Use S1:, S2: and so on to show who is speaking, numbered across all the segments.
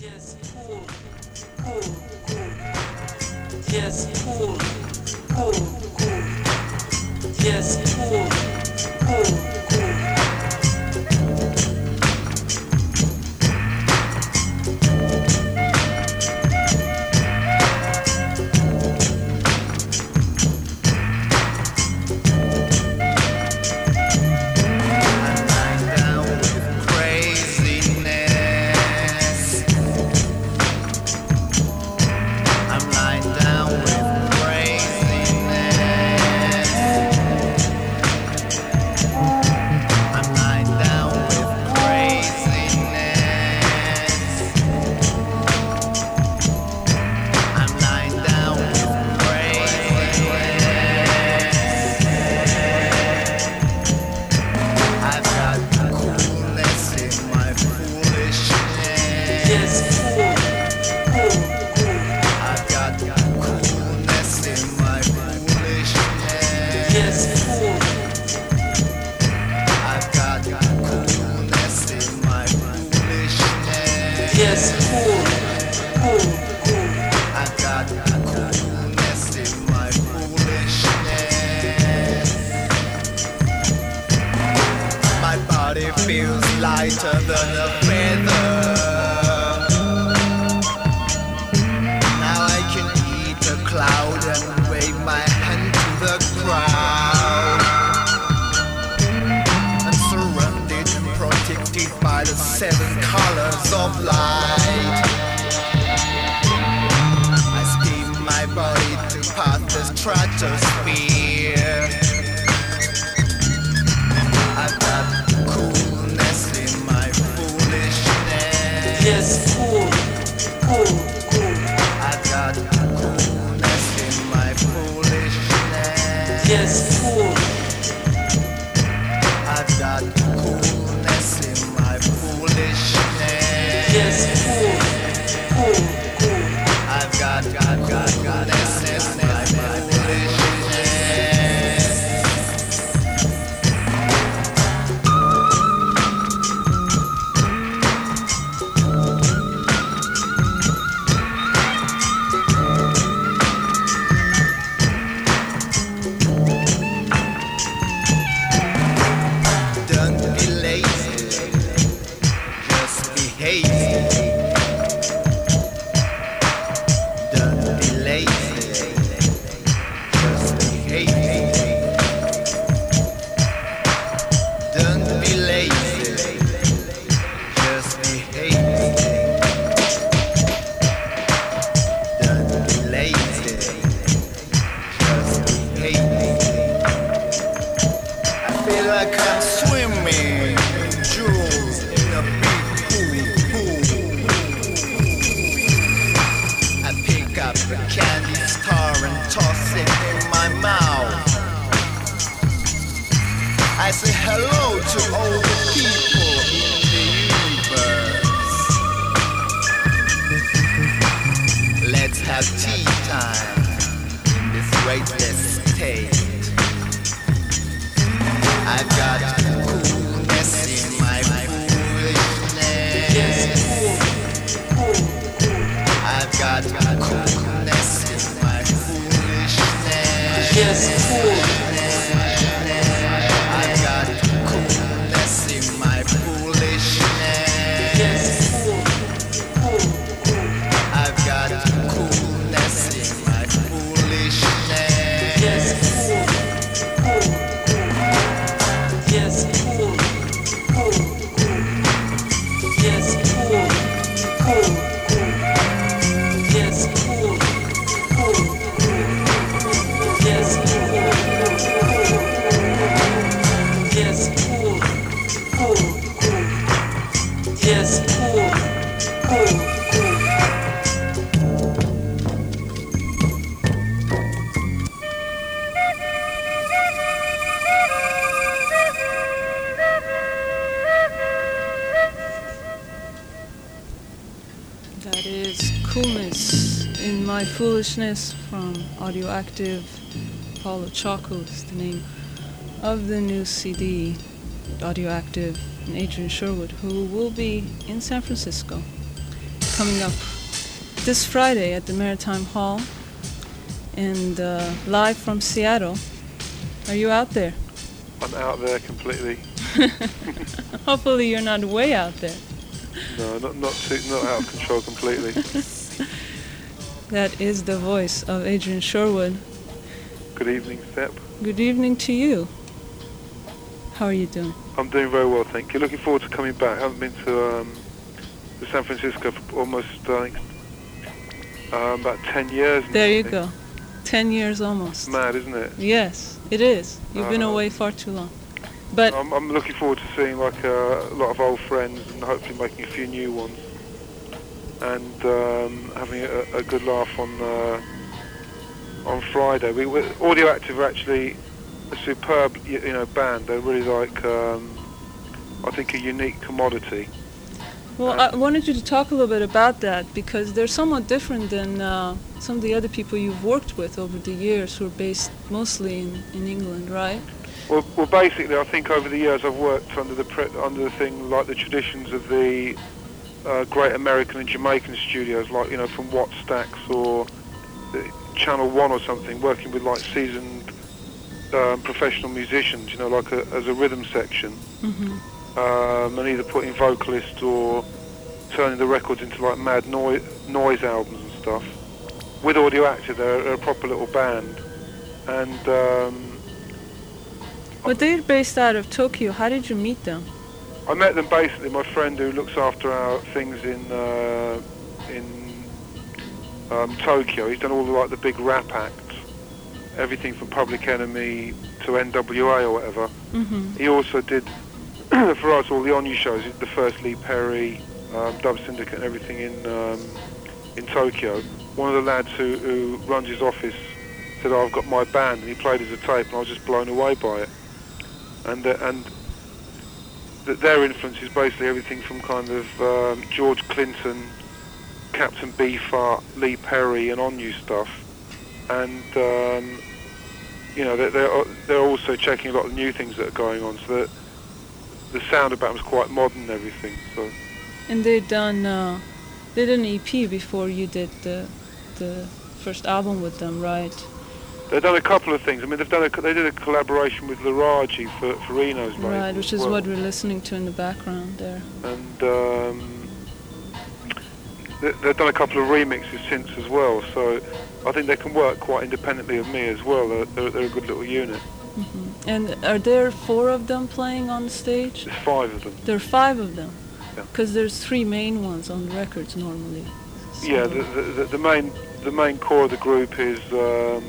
S1: Yes, cool, cool, cool. Yes, cool.
S2: feels lighter than a
S3: active. Paulo Choco is the name of the new CD, Audioactive, and Adrian Sherwood, who will be in San Francisco coming up this Friday at the Maritime Hall and uh, live from Seattle. Are you out there?
S4: I'm out there completely.
S3: Hopefully, you're not way out there.
S4: No, not, not, too, not out of control completely.
S3: That is the voice of Adrian Sherwood.
S4: Good evening, Sep.
S3: Good evening to you. How are you doing?
S4: I'm doing very well, thank you. Looking forward to coming back. I haven't been to, um, to San Francisco for almost, I think, um, about 10 years. now,
S3: There you go. Ten years almost.
S4: Mad, isn't it?
S3: Yes, it is. You've been
S4: Uh,
S3: away far too long. But
S4: I'm, I'm looking forward to seeing like uh, a lot of old friends and hopefully making a few new ones, and um, having a, a good laugh on uh, on Friday. We were, Audioactive are actually a superb y- you know band. They're really like um, I think a unique commodity.
S3: Well, I wanted you to talk a little bit about that because they're somewhat different than uh, some of the other people you've worked with over the years who are based mostly in, in England, right?
S4: Well, well, basically, I think over the years I've worked under the pre- under the thing like the traditions of the uh, great American and Jamaican studios, like you know from Watt Stacks or Channel One or something, working with like seasoned um, professional musicians, you know, like a, as a rhythm section,
S3: hmm
S4: um, and either putting vocalists or turning the records into like mad noise noise albums and stuff. With Audioactive, they're, they're a proper little band, and. Um,
S3: But they're based out of Tokyo. How did you meet them?
S4: I met them basically. My friend who looks after our things in uh, in um, Tokyo. He's done all the like the big rap acts, everything from Public Enemy to NWA or whatever.
S3: hmm
S4: He also did for us all the On-U shows. The first Lee Perry, um, Dub Syndicate, and everything in um, in Tokyo. One of the lads who, who runs his office said, oh, "I've got my band," and he played us a tape, and I was just blown away by it. And uh, and th- their influence is basically everything from kind of um, George Clinton, Captain Beefheart, Lee Perry, and On-U stuff. And um, you know, they're, they're they're also checking a lot of new things that are going on, so that the sound about them is quite modern and everything. So
S3: And they done uh, they did an EP before you did the the first album with them, right?
S4: They've done a couple of things. I mean, they've done a, they did a collaboration with Laraaji for for Eno's label
S3: Right, which is
S4: well.
S3: what we're listening to in the background there.
S4: and um, they- they've done a couple of remixes since as well. So I think they can work quite independently of me as well. They're, they're, they're a good little unit.
S3: hmm And are there four of them playing on stage?
S4: There's five of them.
S3: There are five of them.
S4: Yeah.
S3: Because there's three main ones on the records normally.
S4: Yeah,
S3: So-
S4: the, the, the, the main the main core of the group is um,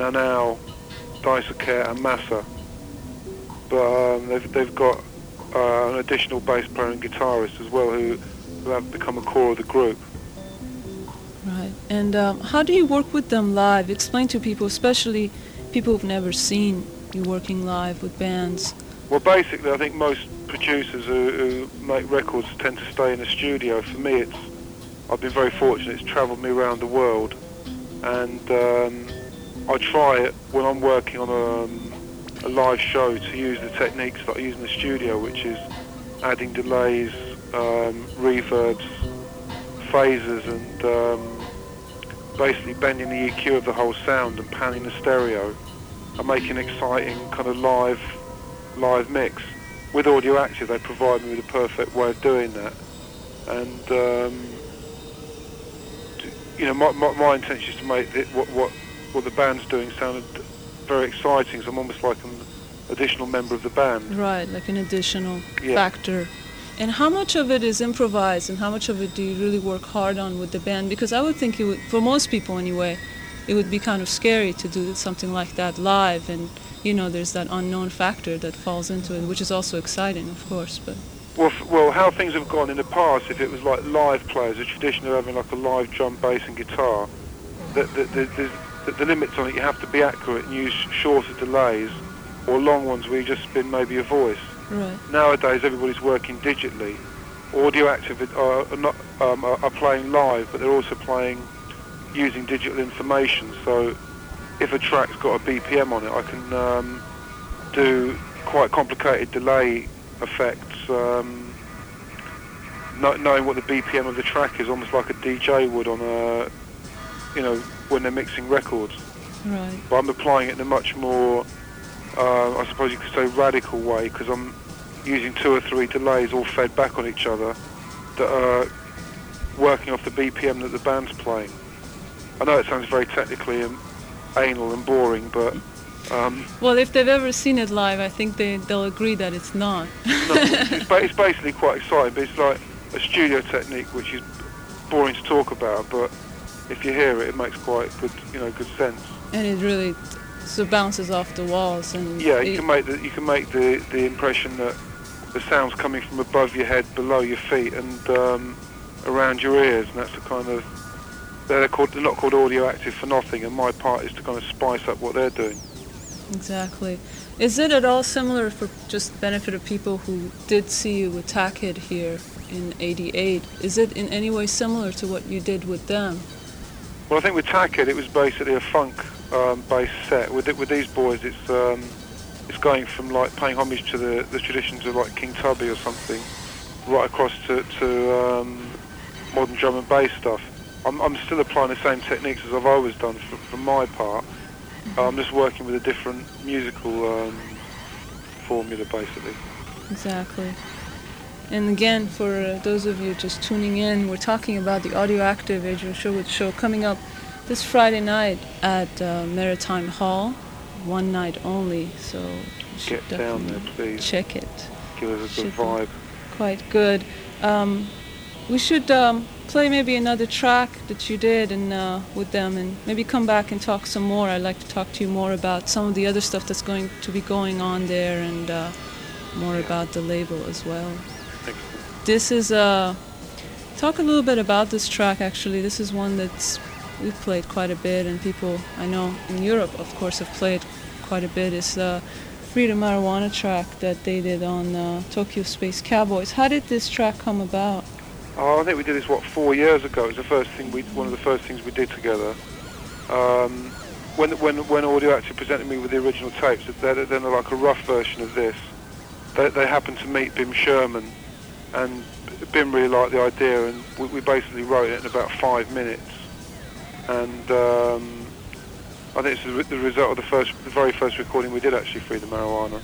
S4: Nanao, Daisuke, and Massa. But um, they've they've got uh, an additional bass player and guitarist as well who who have become a core of the group.
S3: Right. And um, how do you work with them live? Explain to people, especially people who've never seen you working live with bands.
S4: Well, basically, I think most producers who, who make records tend to stay in a studio. For me, it's I've been very fortunate. It's travelled me around the world, and um, I try it when I'm working on a, um, a live show to use the techniques that I use in the studio, which is adding delays, um, reverbs, phasers, and um, basically bending the EQ of the whole sound and panning the stereo and making an exciting kind of live live mix. With Audio Audioactive, they provide me with a perfect way of doing that. And, um, you know, my, my, my intention is to make what, what, what the band's doing sounded very exciting, so I'm almost like an additional member of the band.
S3: Right, like an additional
S4: Yeah.
S3: factor. And how much of it is improvised and how much of it do you really work hard on with the band? Because I would think it would, for most people anyway, it would be kind of scary to do something like that live and you know there's that unknown factor that falls into it which is also exciting of course but
S4: Well, f- well, how things have gone in the past, if it was like live players, a tradition of having like a live drum, bass, and guitar, the, the, the, the, the, the limits on it, you have to be accurate and use shorter delays or long ones where you just spin maybe a voice.
S3: right
S4: Nowadays, everybody's working digitally. Audioactive are, are, not, um, are are playing live, but they're also playing using digital information. So if a track's got a BPM on it, I can um, do quite complicated delay effects um, knowing what the BPM of the track is, almost like a DJ would on a, you know, when they're mixing records.
S3: Right.
S4: But I'm applying it in a much more, uh, I suppose you could say, radical way because I'm using two or three delays all fed back on each other that are working off the BPM that the band's playing. I know it sounds very technically and anal and boring, but um,
S3: Well, if they've ever seen it live, I think they they'll agree that it's not.
S4: no, it's, ba- it's basically quite exciting. But it's like a studio technique, which is boring to talk about, but if you hear it, it makes quite good, you know, good sense.
S3: and it really so bounces off the walls and
S4: Yeah, you
S3: it-
S4: can make the you can make the the impression that the sound's coming from above your head, below your feet, and um, around your ears, and that's the kind of they're called they're not called audio active for nothing. And my part is to kind of spice up what they're doing.
S3: exactly. Is it at all similar for just benefit of people who did see you with Tackhead here in '88? Is it in any way similar to what you did with them?
S4: Well, I think with Tackhead, it was basically a funk um, set. With with these boys, it's um, it's going from like paying homage to the, the traditions of like King Tubby or something, right across to, to um, modern drum and bass stuff. I'm, I'm still applying the same techniques as I've always done for, for my part. I'm just working with a different musical um, formula, basically.
S3: Exactly. And again, for uh, those of you just tuning in, we're talking about the Audioactive Adrian Sherwood show coming up this Friday night at uh, Maritime Hall, one night only. So
S4: Get down there, please.
S3: check it.
S4: Give us a good vibe.
S3: Quite good. Um, we should um, play maybe another track that you did and uh, with them, and maybe come back and talk some more. I'd like to talk to you more about some of the other stuff that's going to be going on there, and uh, more about the label as well. This is uh, talk a little bit about this track. Actually, this is one that's we've played quite a bit, and people I know in Europe, of course, have played quite a bit. It's the Freedom Marijuana track that they did on uh, Tokyo Space Cowboys. How did this track come about?
S4: Oh, I think we did this what four years ago. It was the first thing we, one of the first things we did together. Um, when when when Audioactive presented me with the original tapes, they're, they're like a rough version of this. They, they happened to meet Bim Sherman, and Bim really liked the idea, and we, we basically wrote it in about five minutes. And um, I think it's the, the result of the first, the very first recording we did actually, Free the Marijuana.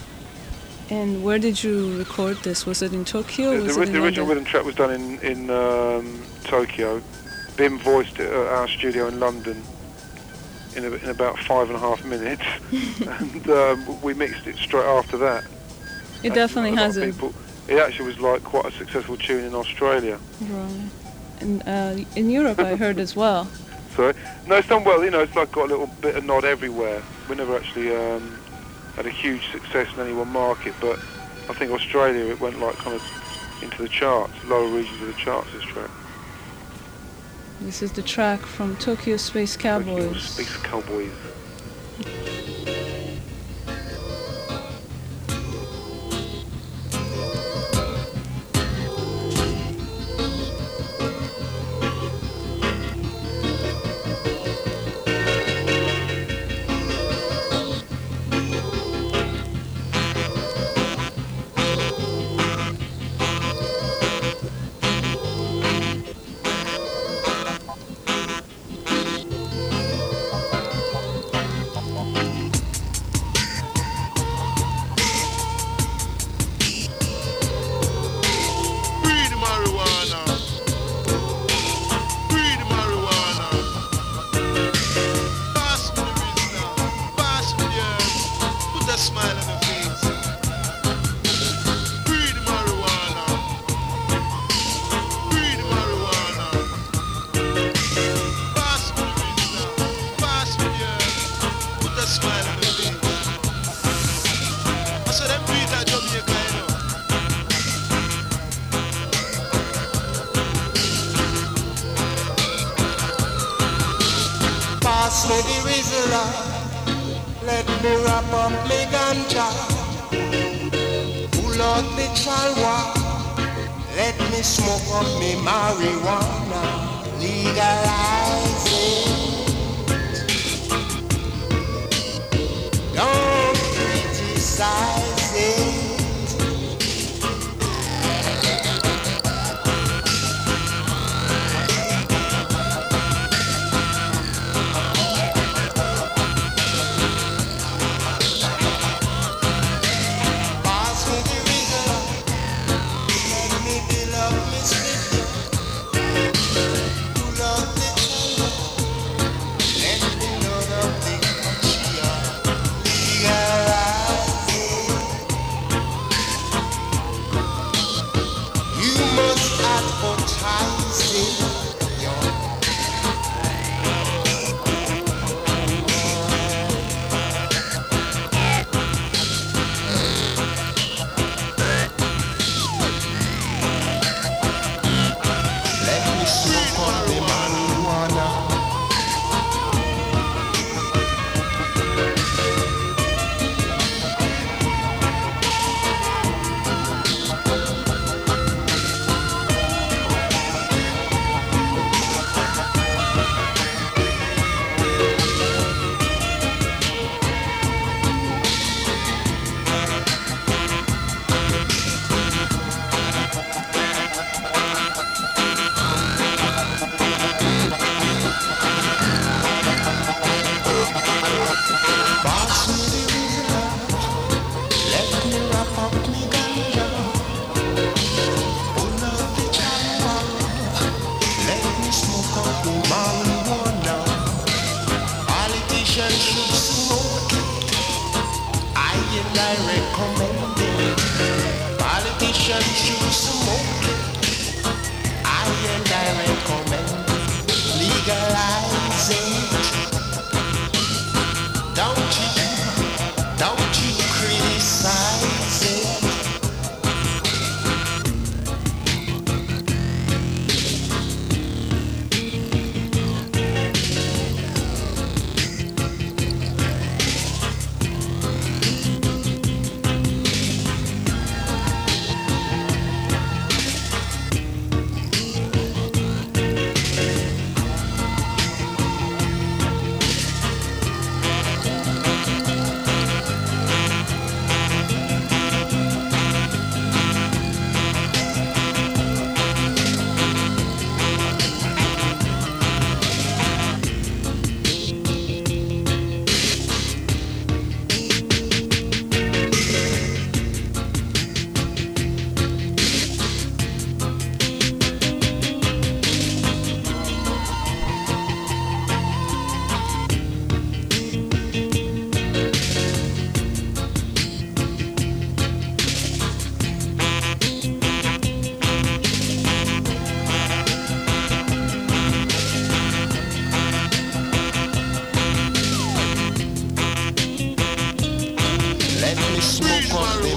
S3: And where did you record this? Was it in Tokyo?
S4: The,
S3: was
S4: the,
S3: it
S4: the original rhythm track was done in in um, Tokyo. Bim voiced it at our studio in London in, a, in about five and a half minutes, and um, we mixed it straight after that.
S3: It
S4: And
S3: definitely has a
S4: people. It actually was like quite a successful tune in Australia.
S3: right. And uh, in Europe, I heard as well.
S4: So no, it's done well. You know, it's like got a little bit of nod everywhere. We never actually um, had a huge success in any one market, but I think Australia it went like kind of into the charts, lower regions of the charts. This track.
S3: This is the track from Tokyo Space
S4: Tokyo
S3: Cowboys.
S4: Space Cowboys.
S5: Smoke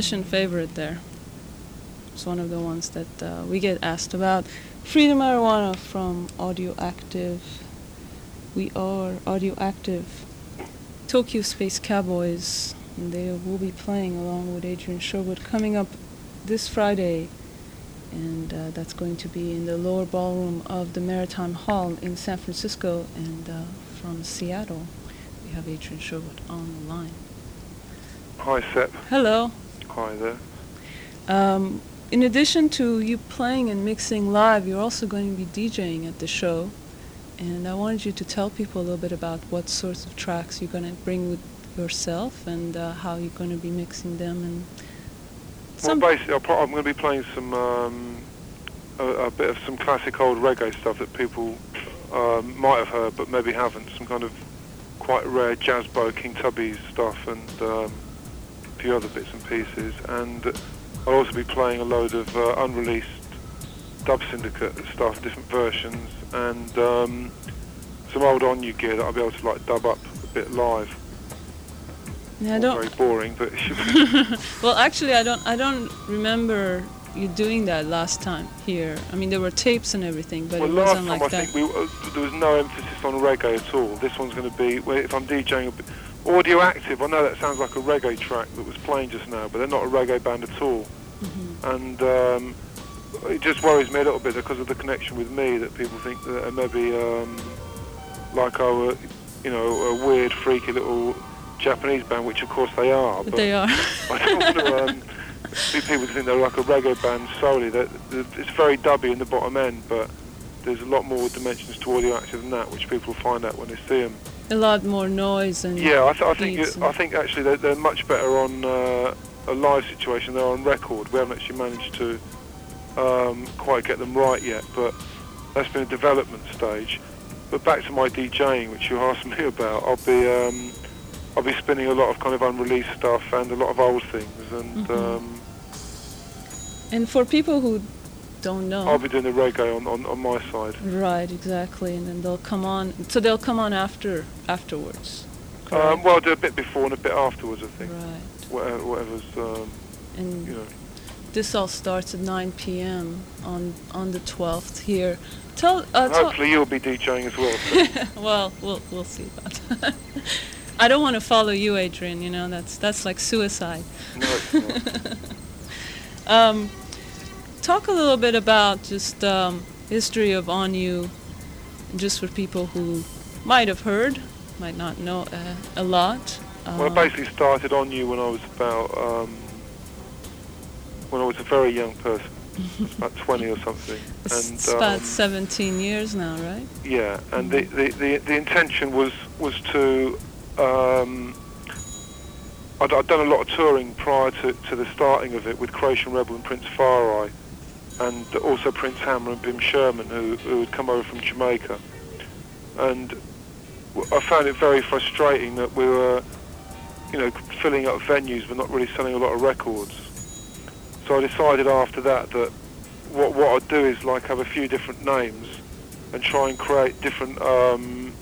S4: minute.
S3: Favorite there. It's one of the ones that uh, we get asked about. Freedom Marijuana from Audio Active. We are Audio Active. Tokyo Space Cowboys. And they will be playing along with Adrian Sherwood coming up this Friday. And uh, that's going to be in the lower ballroom of the Maritime Hall in San Francisco. And uh, from Seattle, we have Adrian Sherwood on the line.
S4: Hi, Sep.
S3: Hello.
S4: Hi there.
S3: Um, in addition to you playing and mixing live, you're also going to be DJing at the show. And I wanted you to tell people a little bit about what sorts of tracks you're going to bring with yourself and uh, how you're going to be mixing them. And
S4: Well, basically, I'll pro- I'm going to be playing some um, a, a bit of some classic old reggae stuff that people um, might have heard, but maybe haven't. Some kind of quite rare jazz bow, King Tubby's stuff, and um, few other bits and pieces. And I'll also be playing a load of uh, unreleased Dub Syndicate stuff, different versions, and um, some old On-U gear that I'll be able to like dub up a bit live.
S3: Yeah, I don't.
S4: very boring, but it should be
S3: well, actually, I don't. I don't remember you doing that last time here. I mean, there were tapes and everything, but
S4: well,
S3: it wasn't
S4: time
S3: like
S4: I
S3: that.
S4: think we, uh, there was no emphasis on reggae at all. This one's going to be, if I'm DJing, a bit, audio active. I know that sounds like a reggae track that was playing just now, but they're not a reggae band at all.
S3: Mm-hmm.
S4: And um, it just worries me a little bit because of the connection with me that people think that maybe um, like our, you know, a weird, freaky little Japanese band, which of course they are.
S3: But they are.
S4: I don't want to um, people think they're like a reggae band solely. That that it's very dubby in the bottom end, but there's a lot more dimensions to audio active than that, which people will find out when they see them.
S3: A lot more noise and
S4: Yeah, I, th- I think I think actually they're, they're much better on uh, a live situation. They're on record. We haven't actually managed to um, quite get them right yet, but that's been a development stage. But back to my DJing, which you asked me about, I'll be um, I'll be spinning a lot of kind of unreleased stuff and a lot of old things, and
S3: Mhm.
S4: um,
S3: and for people who don't know.
S4: I'll be doing the reggae on, on, on my side.
S3: Right, exactly, and then they'll come on. So they'll come on after afterwards.
S4: Um, well, I'll do a bit before and a bit afterwards, I think.
S3: right,
S4: Whatever, whatever's um,
S3: and
S4: you know.
S3: this all starts at 9 p.m. on on the 12th here. Tell, uh,
S4: Hopefully you'll be DJing as well. so-
S3: well, we'll we'll see about that. I don't want to follow you, Adrian. You know that's that's like suicide.
S4: no, it's not.
S3: Um, talk a little bit about just um, history of On-U, just for people who might have heard, might not know uh, a lot.
S4: Well, I
S3: Um,
S4: basically started On-U when I was about um, when I was a very young person, about 20 or something.
S3: it's about
S4: um,
S3: 17 years now, right?
S4: yeah, and the, the, the, the intention was was to um, I'd, I'd done a lot of touring prior to, to the starting of it with Creation Rebel and Prince Far I, and also Prince Hammer and Bim Sherman, who, who had come over from Jamaica. And I found it very frustrating that we were, you know, filling up venues but not really selling a lot of records. So I decided after that that what what I'd do is like have a few different names and try and create different. Um,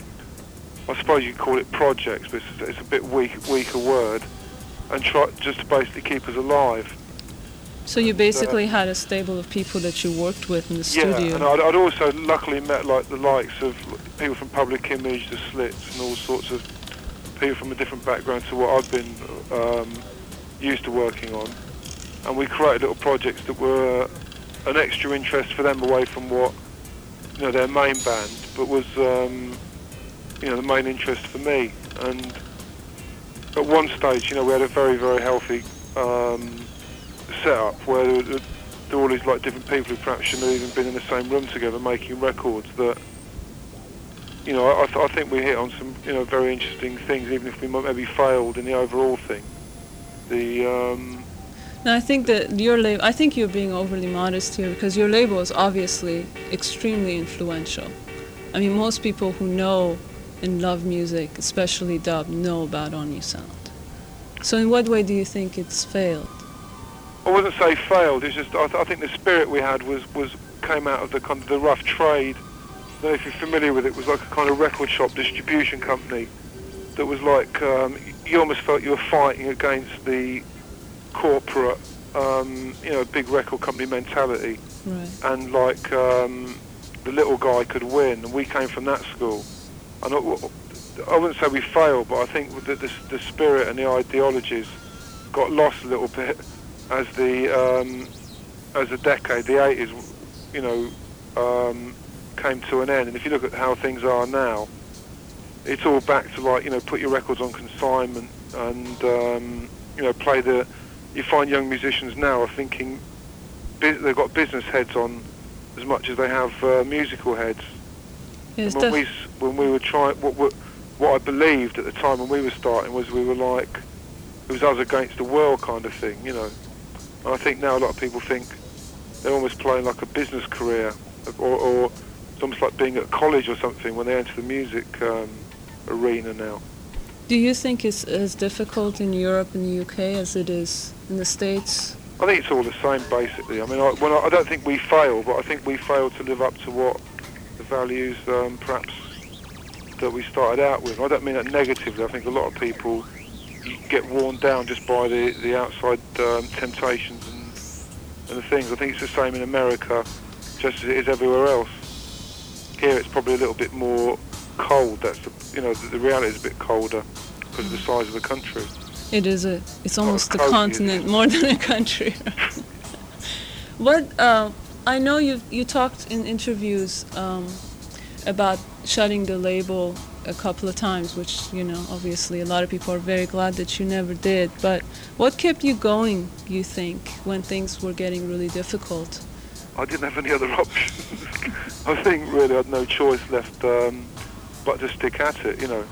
S4: I suppose you could call it projects, but it's, it's a bit weak, weaker word, and try just to basically keep us alive.
S3: So you basically had a stable of people that you worked with in the
S4: Yeah,
S3: studio.
S4: and I'd, I'd also luckily met like the likes of people from Public Image, the Slits, and all sorts of people from a different background to what I've been um, used to working on. And we created little projects that were an extra interest for them away from what you know their main band, but was um, you know the main interest for me. And at one stage, you know, we had a very very healthy um, setup where there, were- all these like different people who perhaps shouldn't have even been in the same room together making records that you know I, th- I think we hit on some you know very interesting things even if we maybe failed in the overall thing the um,
S3: I think that your label. I think you're being overly modest here because your label is obviously extremely influential. I mean, most people who know and love music, especially dub, know about On-U Sound. So in what way do you think it's failed?
S4: I wouldn't say failed it's just I, th- I think the spirit we had was was came out of the kind of the rough trade I don't know if you're familiar with it, it was like a kind of record shop distribution company that was like um, you almost felt you were fighting against the corporate, um, you know, big record company mentality,
S3: Right.
S4: and like um, the little guy could win. And we came from that school, and I, I wouldn't say we failed, but I think that the, the spirit and the ideologies got lost a little bit as the um, as the decade, the 80s, you know, um, came to an end. And if you look at how things are now, it's all back to like you know put your records on consignment and um, you know play the. You find young musicians now are thinking they've got business heads on as much as they have uh, musical heads.
S3: Yes,
S4: when we when we were trying what what what I believed at the time when we were starting was we were like it was us against the world kind of thing, you know. And I think now a lot of people think they're almost playing like a business career, or, or it's almost like being at college or something when they enter the music um, arena now.
S3: do you think it's as difficult in Europe and the UK as it is in the States?
S4: I think it's all the same basically. I mean, I, I don't think we fail, but I think we fail to live up to what the values um, perhaps that we started out with. I don't mean that negatively. I think a lot of people get worn down just by the, the outside um, temptations and, and the things. I think it's the same in America, just as it is everywhere else. Here it's probably a little bit more cold. That's the, you know the, the reality is a bit colder because of the size of the country.
S3: It is a. It's almost a
S4: cozy,
S3: continent more than a country. what uh, I know you you talked in interviews um, about shutting the label a couple of times, which you know obviously a lot of people are very glad that you never did. But what kept you going? You think when things were getting really difficult?
S4: I didn't have any other options. I think really I had no choice left um, but to stick at it, you know.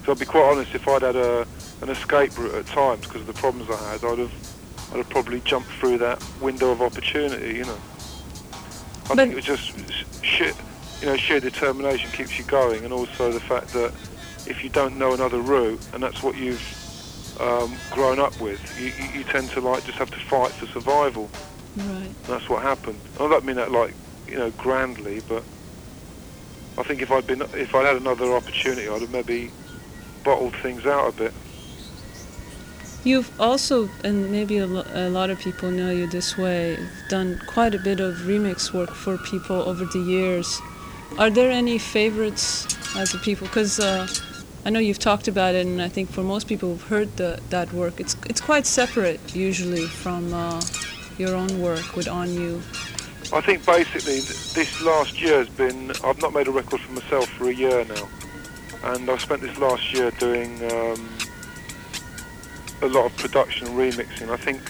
S4: Because I'll be quite honest, if I'd had a, an escape route at times because of the problems I had, I'd have, I'd have probably jumped through that window of opportunity, you know. I
S3: But-
S4: think it was just sheer, you know, sheer determination keeps you going, and also the fact that if you don't know another route, and that's what you've um, grown up with, you, you, you tend to like just have to fight for survival.
S3: Right.
S4: And that's what happened. I don't mean that like, you know, grandly, but I think if I'd been, if I'd had another opportunity, I'd have maybe bottled things out a bit.
S3: You've also, and maybe a, lo- a lot of people know you this way, done quite a bit of remix work for people over the years. Are there any favorites as a people? Because uh, I know you've talked about it, and I think for most people who've heard the, that work, it's it's quite separate usually from uh, your own work with On-U.
S4: I think basically th- this last year has been. I've not made a record for myself for a year now, and I've spent this last year doing um, a lot of production and remixing. I think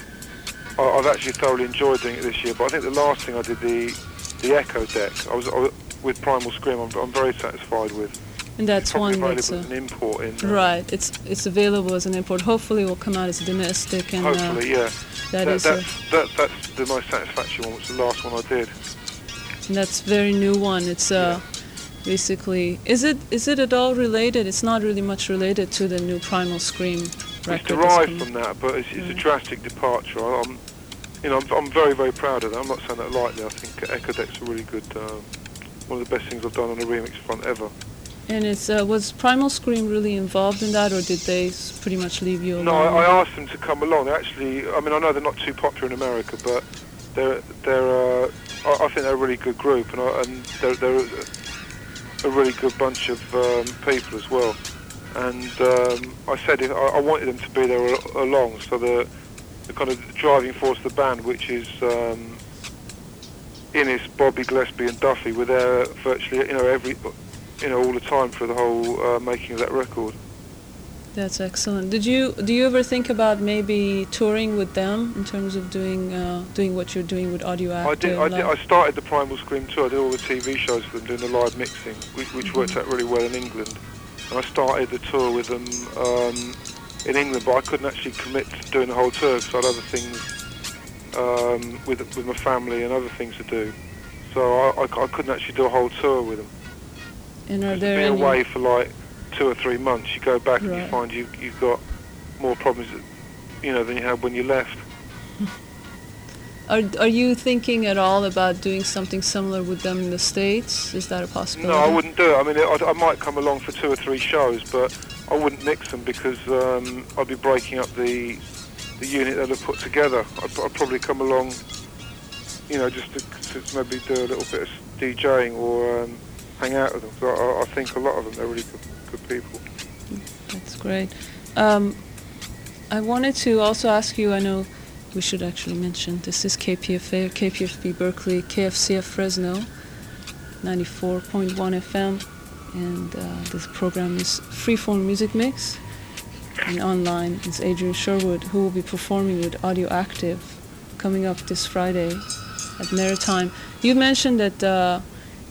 S4: I, I've actually thoroughly enjoyed doing it this year. But I think the last thing I did the the Echo Dek. I was, I with Primal Scream. I'm, I'm very satisfied with.
S3: And that's one that's uh,
S4: as an import in. uh,
S3: right. It's it's available as an import. Hopefully, it will come out as a domestic, and uh,
S4: Hopefully, yeah.
S3: that
S4: That,
S3: is a,
S4: that's, that, that's the most satisfactory one, It's the last one I did.
S3: And that's very new one. It's uh, basically is it is it at all related? It's not really much related to the new Primal Scream
S4: It's
S3: record.
S4: derived from that, but it's, it's a drastic departure. I- I'm, you know, I'm, I'm very, very proud of that. I'm not saying that lightly. I think Echo Dek's a really good, um, one of the best things I've done on a remix front ever.
S3: And it's uh, was Primal Scream really involved in that, or did they pretty much leave you alone?
S4: No, I, I asked them to come along. Actually, I mean, I know they're not too popular in America, but they're, they're, uh, I, I think they're a really good group, and, I, and they're, they're a, really good bunch of um, people as well. And um, I said I, I wanted them to be there along, so the, the kind of driving force of the band, which is um, Innes, Bobby Gillespie, and Duffy, were there virtually, you know, every, you know, all the time for the whole uh, making of that record.
S3: That's excellent. Did you do you ever think about maybe touring with them in terms of doing uh, doing what you're doing with Audio
S4: I did, I did. I started the Primal Scream tour. I did all the TV shows for them, doing the live mixing, which, which worked
S3: Mm-hmm.
S4: out really well in England. And I started the tour with them um, in England, but I couldn't actually commit to doing the whole tour because I had other things um, with with my family and other things to do. So I, I, I couldn't actually do a whole tour with them.
S3: and are
S4: to
S3: there
S4: be
S3: any?
S4: away for like two or three months, you go back and you find you you've got more problems, you know, than you had when you left.
S3: Are are you thinking at all about doing something similar with them in the states? Is that a possibility?
S4: No, I wouldn't do it. I mean, I, I might come along for two or three shows, but I wouldn't mix them because um, I'd be breaking up the the unit that I've put together. I'd, I'd probably come along, you know, just to, to maybe do a little bit of DJing or um, hang out with them. So I, I think a lot of them they're really good, good people.
S3: That's great. Um, I wanted to also ask you. I know we should actually mention this is KPFA KPFB Berkeley, KFCF Fresno, 94.1 FM, and uh, this program is Freeform Music Mix. And online is Adrian Sherwood, who will be performing with Audioactive, coming up this Friday at Maritime. You mentioned that uh,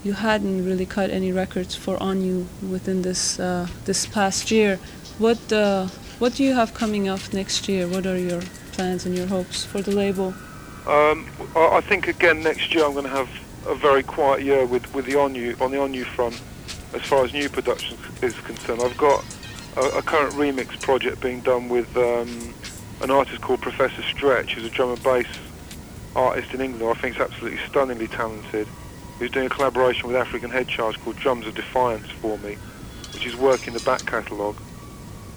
S3: you hadn't really cut any records for On-U within this uh, this past year. What uh, what do you have coming up next year? What are your plans and your hopes for the label?
S4: Um, I, think again next year I'm going to have a very quiet year with, with the On-U on the On-U front as far as new production is concerned. I've got a, a current remix project being done with um, an artist called Professor Stretch, who's a drum and bass artist in England. I think is absolutely stunningly talented. Who's doing a collaboration with African Head Charge called Drums of Defiance for me, which is working the back catalogue.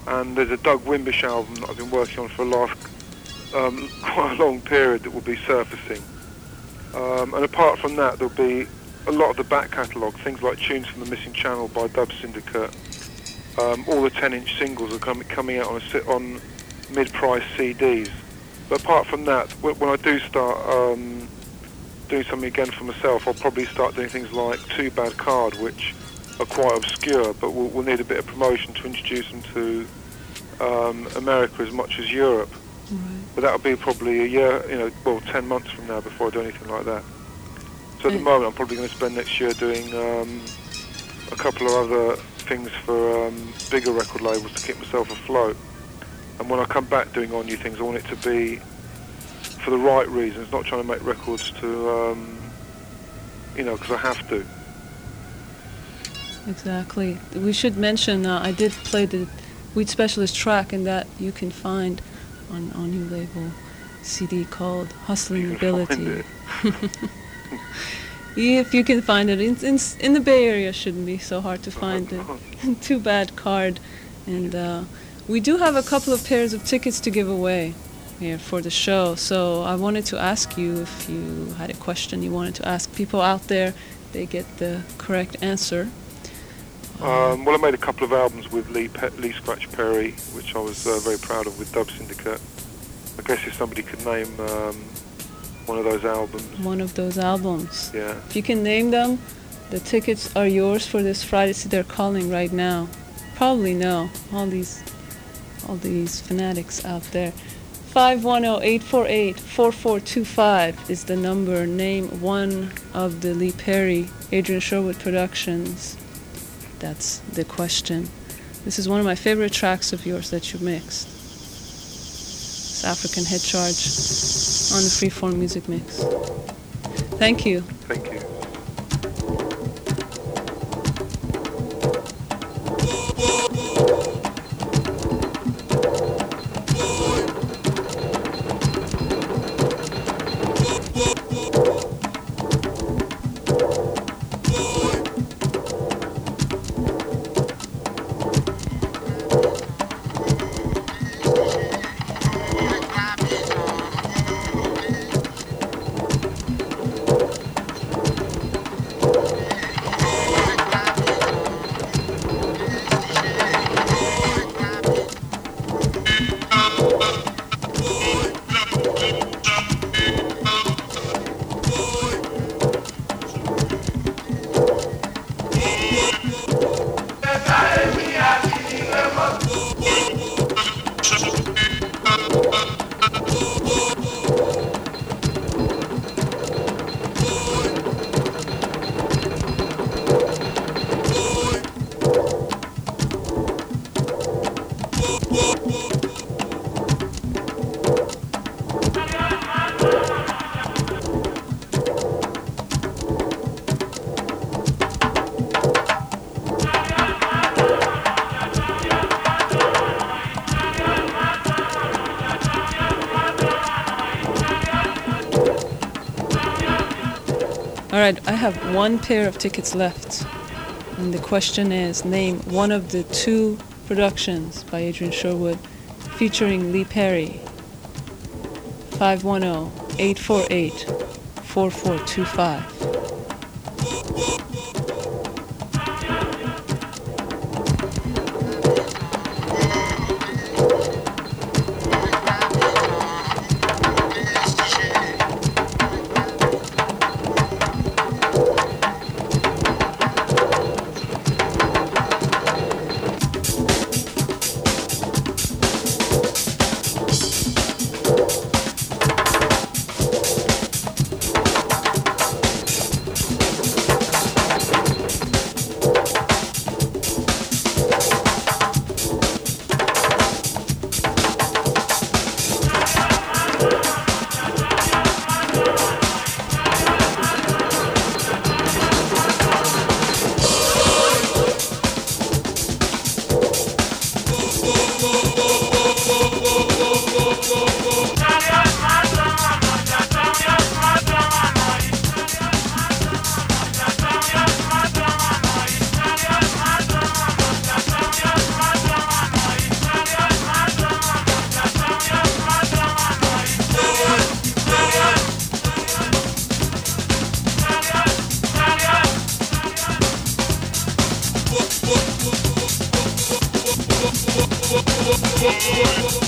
S4: And there's a Doug Wimbish album that I've been working on for the last um, quite a long period that will be surfacing. Um, and apart from that, there'll be a lot of the back catalogue, things like Tunes from the Missing Channel by Dub Syndicate. Um, all the 10-inch singles are com- coming out on, a, si- on mid-price CDs. But apart from that, w- when I do start um, doing something again for myself, I'll probably start doing things like Two Badcard, which are quite obscure, but will will need a bit of promotion to introduce them to um, America as much as Europe. But that'll be probably a year, you know, well, 10 months from now before I do anything like that. So at the moment, I'm probably going to spend next year doing um, a couple of other things for um, bigger record labels to keep myself afloat. And when I come back doing all new things, I want it to be for the right reasons, not trying to make records to, um, you know, because I have to.
S3: Exactly. We should mention uh, I did play the Weed Specialist track, and that you can find on on your label CD called Hustling
S4: You can find
S3: Ability. if you can find it in, in in the Bay Area, shouldn't be so hard to find it. Two Badcard, and uh, we do have a couple of pairs of tickets to give away here for the show. So I wanted to ask you if you had a question you wanted to ask people out there. They get the correct answer.
S4: Um, well, I made a couple of albums with Lee, Pe- Lee Scratch Perry, which I was uh, very proud of with Dub Syndicate. I guess if somebody could name um, one of those albums,
S3: One of those albums.
S4: yeah.
S3: If you can name them, the tickets are yours for this Friday. See, they're calling right now. Probably no. all these, all these fanatics out there. 510-848-4425 is the number. Name one of the Lee Perry, Adrian Sherwood Productions. That's the question. This is one of my favorite tracks of yours that you mixed. African Head Charge on the Freeform Music Mix. Thank you.
S4: Thank you.
S3: Right, I have one pair of tickets left. And the question is name one of the two productions by Adrian Sherwood featuring Lee Perry. oh, 510 848 4425.
S6: What?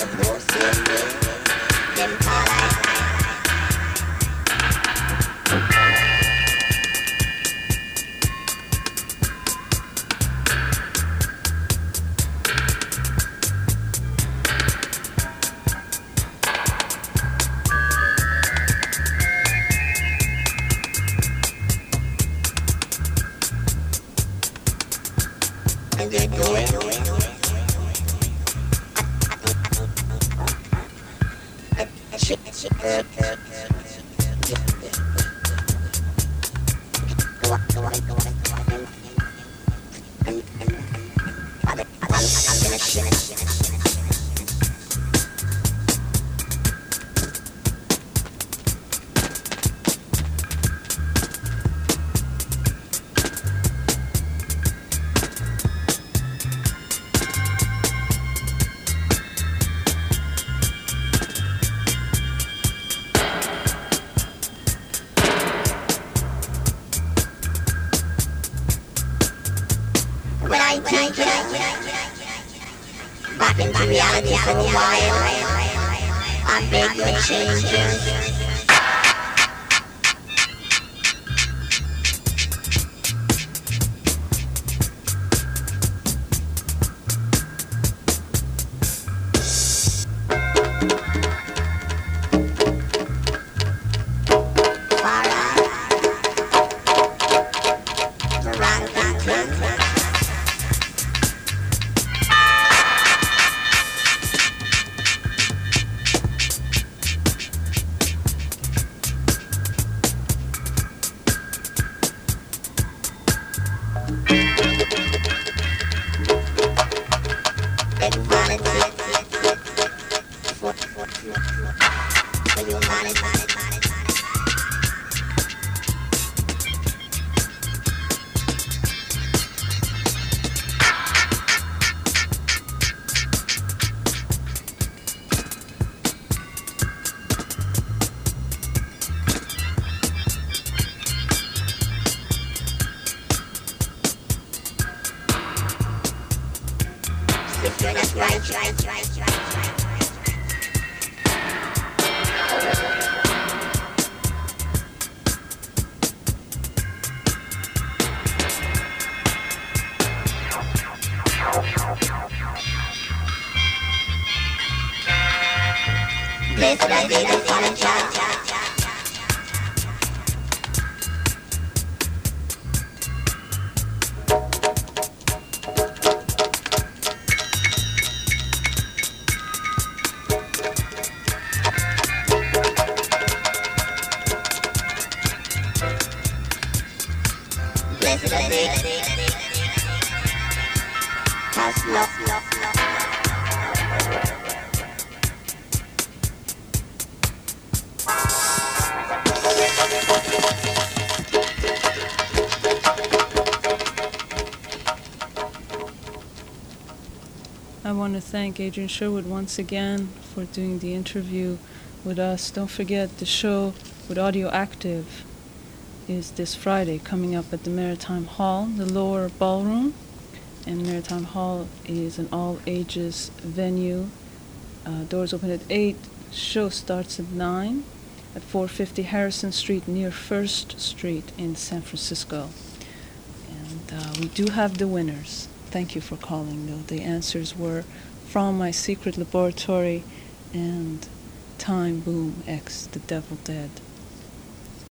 S6: When This will be the
S3: thank Adrian Sherwood once again for doing the interview with us. Don't forget the show with Audioactive is this Friday coming up at the Maritime Hall, the lower ballroom. And Maritime Hall is an all ages venue. Uh, doors open at 8, show starts at 9 at 450 Harrison Street near First Street in San Francisco. And uh, we do have the winners. Thank you for calling, though. The answers were From My Secret Laboratory and Time Boom X, De Devil Dead.